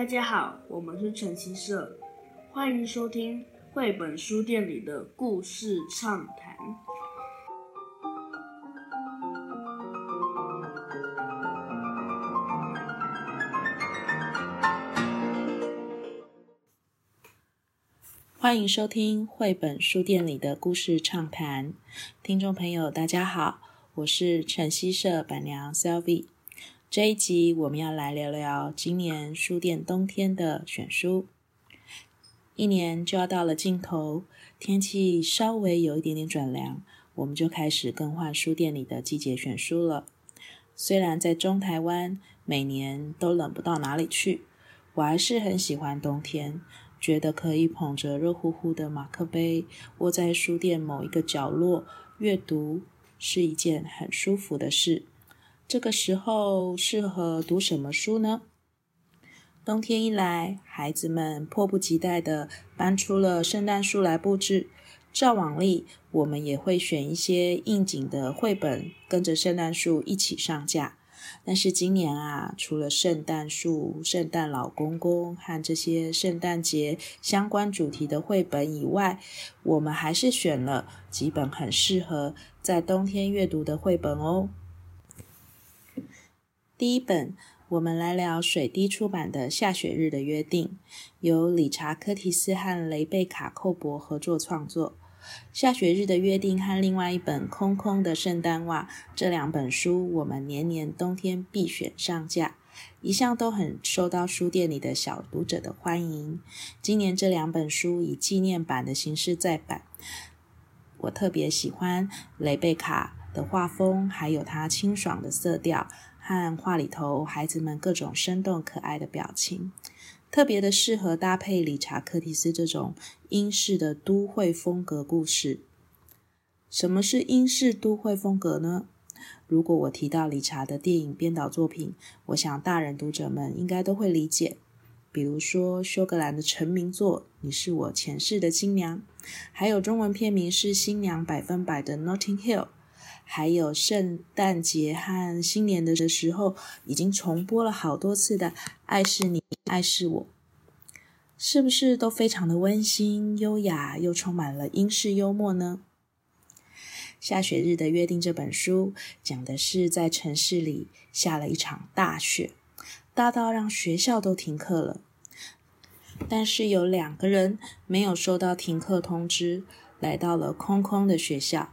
大家好，我们是晨曦社，欢迎收听绘本书店里的故事畅谈。欢迎收听绘本书店里的故事畅谈，听众朋友大家好，我是晨曦社板娘 Selvi。这一集我们要来聊聊今年书店冬天的选书。一年就要到了尽头，天气稍微有一点点转凉，我们就开始更换书店里的季节选书了。虽然在中台湾每年都冷不到哪里去，我还是很喜欢冬天，觉得可以捧着热乎乎的马克杯，窝在书店某一个角落阅读，是一件很舒服的事。这个时候适合读什么书呢？冬天一来，孩子们迫不及待地搬出了圣诞树来布置。照往例，我们也会选一些应景的绘本，跟着圣诞树一起上架。但是今年啊，除了圣诞树、圣诞老公公和这些圣诞节相关主题的绘本以外，我们还是选了几本很适合在冬天阅读的绘本哦。第一本，我们来聊水滴出版的《下雪日的约定》，由理查·柯提斯和雷贝卡·寇博合作创作。《下雪日的约定》和另外一本《空空的圣诞袜》这两本书，我们年年冬天必选上架，一向都很受到书店里的小读者的欢迎。今年这两本书以纪念版的形式再版，我特别喜欢雷贝卡的画风，还有它清爽的色调。和画里头孩子们各种生动可爱的表情，特别的适合搭配理查·柯提斯这种英式的都会风格故事。什么是英式都会风格呢？如果我提到理查的电影编导作品，我想大人读者们应该都会理解。比如说休格兰的成名作《你是我前世的新娘》，还有中文片名是《新娘百分百的 Notting Hill》。还有圣诞节和新年的时候，已经重播了好多次的《爱是你，爱是我》，是不是都非常的温馨、优雅，又充满了英式幽默呢？下雪日的约定这本书讲的是在城市里下了一场大雪，大到让学校都停课了。但是有两个人没有收到停课通知，来到了空空的学校。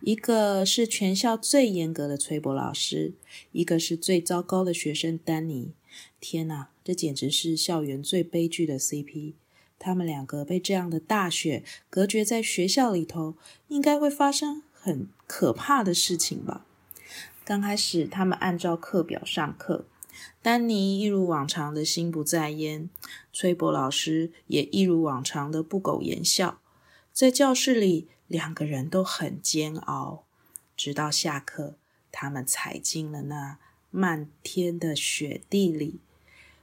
一个是全校最严格的崔博老师，一个是最糟糕的学生丹尼。天哪，这简直是校园最悲剧的 CP！他们两个被这样的大雪隔绝在学校里头，应该会发生很可怕的事情吧？刚开始，他们按照课表上课，丹尼一如往常的心不在焉，崔博老师也一如往常的不苟言笑，在教室里。两个人都很煎熬，直到下课，他们踩进了那漫天的雪地里。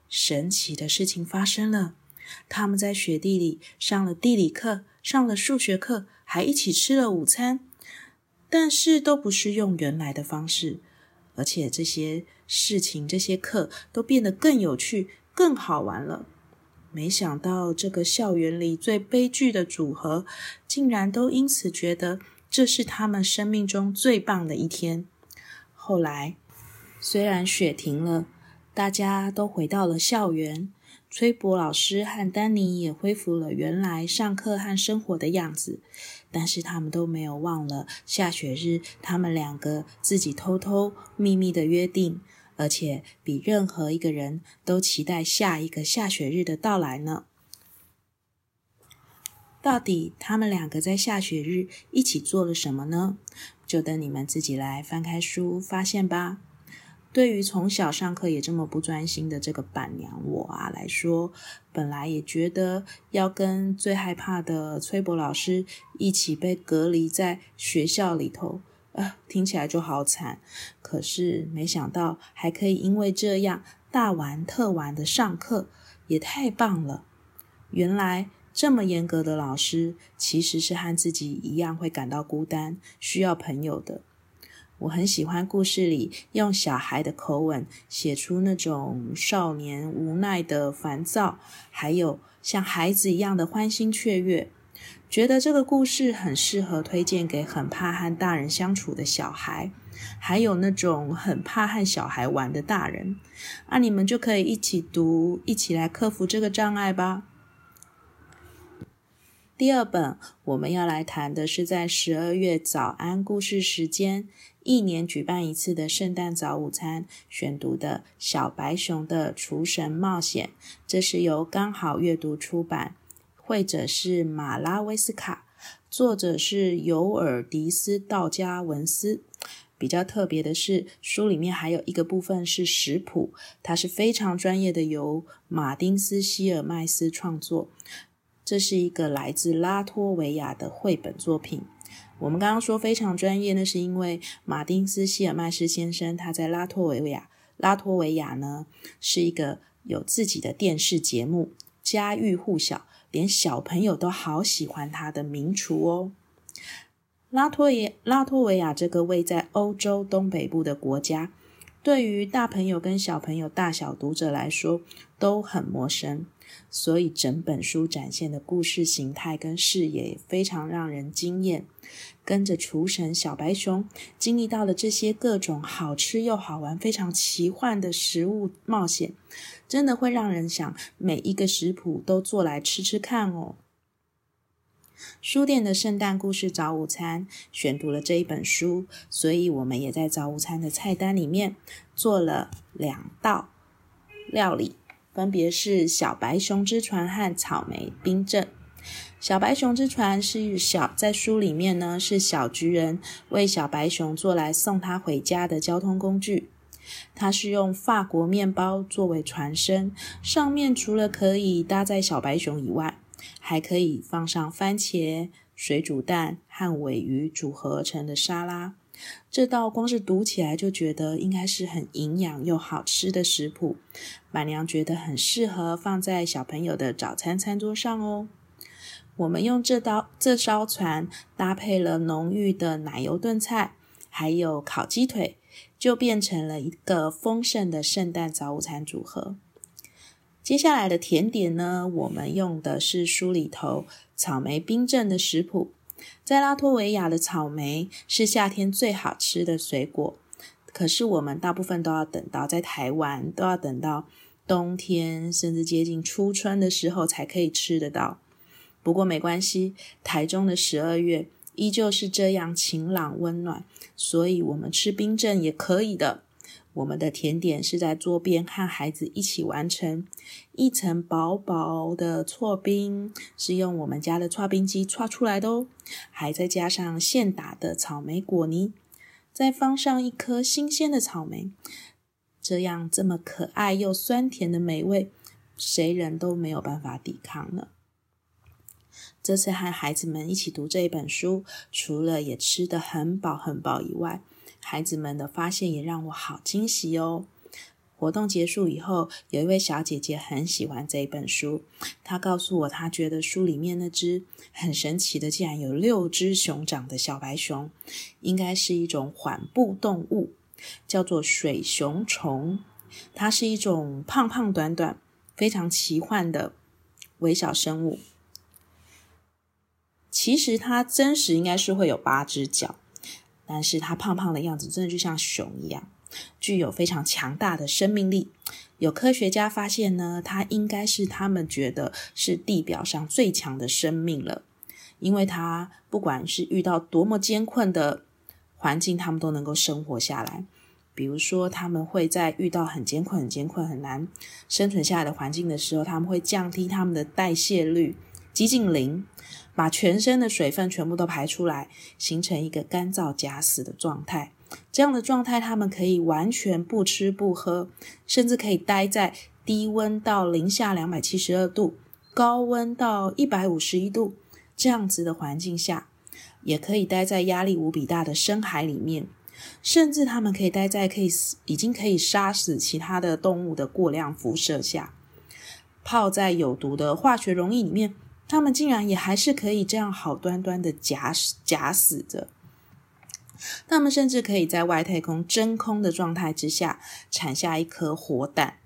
神奇的事情发生了，他们在雪地里上了地理课，上了数学课，还一起吃了午餐。但是都不是用原来的方式，而且这些事情、这些课都变得更有趣、更好玩了。没想到这个校园里最悲剧的组合，竟然都因此觉得这是他们生命中最棒的一天。后来，虽然雪停了，大家都回到了校园，崔博老师和丹尼也恢复了原来上课和生活的样子，但是他们都没有忘了下雪日他们两个自己偷偷秘密的约定。而且比任何一个人都期待下一个下雪日的到来呢。到底他们两个在下雪日一起做了什么呢？就等你们自己来翻开书发现吧。对于从小上课也这么不专心的这个板娘我啊来说，本来也觉得要跟最害怕的崔博老师一起被隔离在学校里头。啊，听起来就好惨。可是没想到还可以因为这样大玩特玩的上课，也太棒了。原来这么严格的老师，其实是和自己一样会感到孤单，需要朋友的。我很喜欢故事里用小孩的口吻写出那种少年无奈的烦躁，还有像孩子一样的欢欣雀跃。觉得这个故事很适合推荐给很怕和大人相处的小孩，还有那种很怕和小孩玩的大人。那你们就可以一起读，一起来克服这个障碍吧。第二本我们要来谈的是在十二月早安故事时间，一年举办一次的圣诞早午餐选读的《小白熊的厨神冒险》，这是由刚好阅读出版。绘者是马拉威斯卡，作者是尤尔迪斯道加文斯。比较特别的是，书里面还有一个部分是食谱，它是非常专业的，由马丁斯希尔麦斯创作。这是一个来自拉脱维亚的绘本作品。我们刚刚说非常专业，那是因为马丁斯希尔麦斯先生他在拉脱维亚，拉脱维亚呢是一个有自己的电视节目，家喻户晓。连小朋友都好喜欢他的名厨哦。拉脱维拉脱维亚这个位在欧洲东北部的国家，对于大朋友跟小朋友、大小读者来说都很陌生。所以整本书展现的故事形态跟视野非常让人惊艳。跟着厨神小白熊经历到了这些各种好吃又好玩、非常奇幻的食物冒险，真的会让人想每一个食谱都做来吃吃看哦。书店的圣诞故事早午餐选读了这一本书，所以我们也在早午餐的菜单里面做了两道料理。分别是小白熊之船和草莓冰镇。小白熊之船是小，在书里面呢，是小橘人为小白熊做来送他回家的交通工具。它是用法国面包作为船身，上面除了可以搭载小白熊以外，还可以放上番茄、水煮蛋和尾鱼组合而成的沙拉。这道光是读起来就觉得应该是很营养又好吃的食谱，板娘觉得很适合放在小朋友的早餐餐桌上哦。我们用这道这艘船搭配了浓郁的奶油炖菜，还有烤鸡腿，就变成了一个丰盛的圣诞早午餐组合。接下来的甜点呢，我们用的是书里头草莓冰镇的食谱。在拉脱维亚的草莓是夏天最好吃的水果，可是我们大部分都要等到在台湾都要等到冬天，甚至接近初春的时候才可以吃得到。不过没关系，台中的十二月依旧是这样晴朗温暖，所以我们吃冰镇也可以的。我们的甜点是在桌边和孩子一起完成，一层薄薄的剉冰是用我们家的剉冰机剉出来的哦，还再加上现打的草莓果泥，再放上一颗新鲜的草莓，这样这么可爱又酸甜的美味，谁人都没有办法抵抗呢。这次和孩子们一起读这一本书，除了也吃得很饱很饱以外，孩子们的发现也让我好惊喜哦！活动结束以后，有一位小姐姐很喜欢这一本书，她告诉我，她觉得书里面那只很神奇的，竟然有六只熊掌的小白熊，应该是一种缓步动物，叫做水熊虫。它是一种胖胖短短、非常奇幻的微小生物。其实它真实应该是会有八只脚。但是它胖胖的样子，真的就像熊一样，具有非常强大的生命力。有科学家发现呢，它应该是他们觉得是地表上最强的生命了，因为它不管是遇到多么艰困的环境，他们都能够生活下来。比如说，他们会在遇到很艰困、很艰困、很难生存下来的环境的时候，他们会降低他们的代谢率，接近零。把全身的水分全部都排出来，形成一个干燥假死的状态。这样的状态，他们可以完全不吃不喝，甚至可以待在低温到零下两百七十二度、高温到一百五十一度这样子的环境下，也可以待在压力无比大的深海里面，甚至他们可以待在可以已经可以杀死其他的动物的过量辐射下，泡在有毒的化学溶液里面。他们竟然也还是可以这样好端端的假死假死着，他们甚至可以在外太空真空的状态之下产下一颗活蛋。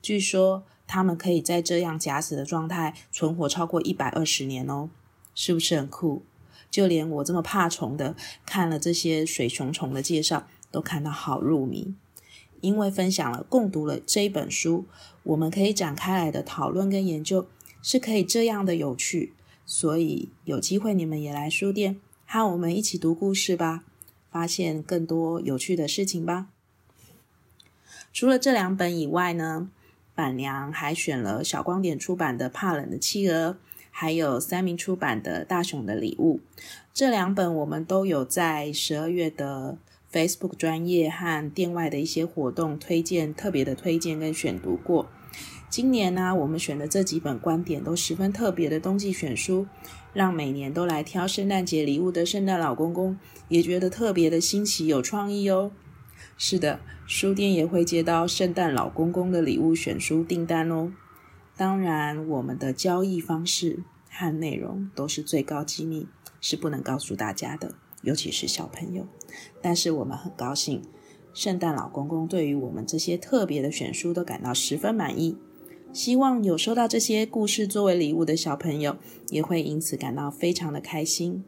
据说他们可以在这样假死的状态存活超过一百二十年哦，是不是很酷？就连我这么怕虫的，看了这些水熊虫的介绍，都看到好入迷。因为分享了、共读了这一本书，我们可以展开来的讨论跟研究是可以这样的有趣。所以有机会你们也来书店，和我们一起读故事吧，发现更多有趣的事情吧。除了这两本以外呢，板娘还选了小光点出版的《怕冷的企鹅》，还有三民出版的《大熊的礼物》。这两本我们都有在十二月的 Facebook 专业和店外的一些活动推荐，特别的推荐跟选读过。今年呢、我们选的这几本观点都十分特别的冬季选书，让每年都来挑圣诞节礼物的圣诞老公公也觉得特别的新奇有创意哦。是的，书店也会接到圣诞老公公的礼物选书订单哦。当然，我们的交易方式和内容都是最高机密，是不能告诉大家的，尤其是小朋友。但是我们很高兴，圣诞老公公对于我们这些特别的选书都感到十分满意。希望有收到这些故事作为礼物的小朋友，也会因此感到非常的开心。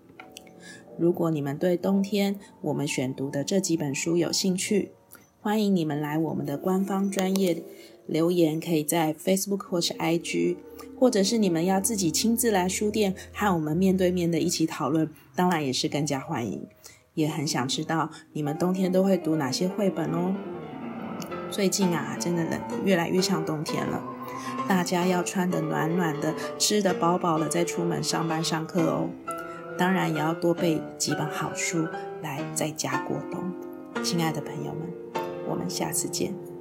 如果你们对冬天我们选读的这几本书有兴趣，欢迎你们来我们的官方专业留言，可以在 Facebook 或是 IG，或者是你们要自己亲自来书店和我们面对面的一起讨论，当然也是更加欢迎。也很想知道你们冬天都会读哪些绘本哦。最近啊，真的冷得越来越像冬天了，大家要穿得暖暖的，吃得饱饱的，再出门上班上课哦。当然也要多备几本好书来在家过冬。亲爱的朋友们，我们下次见。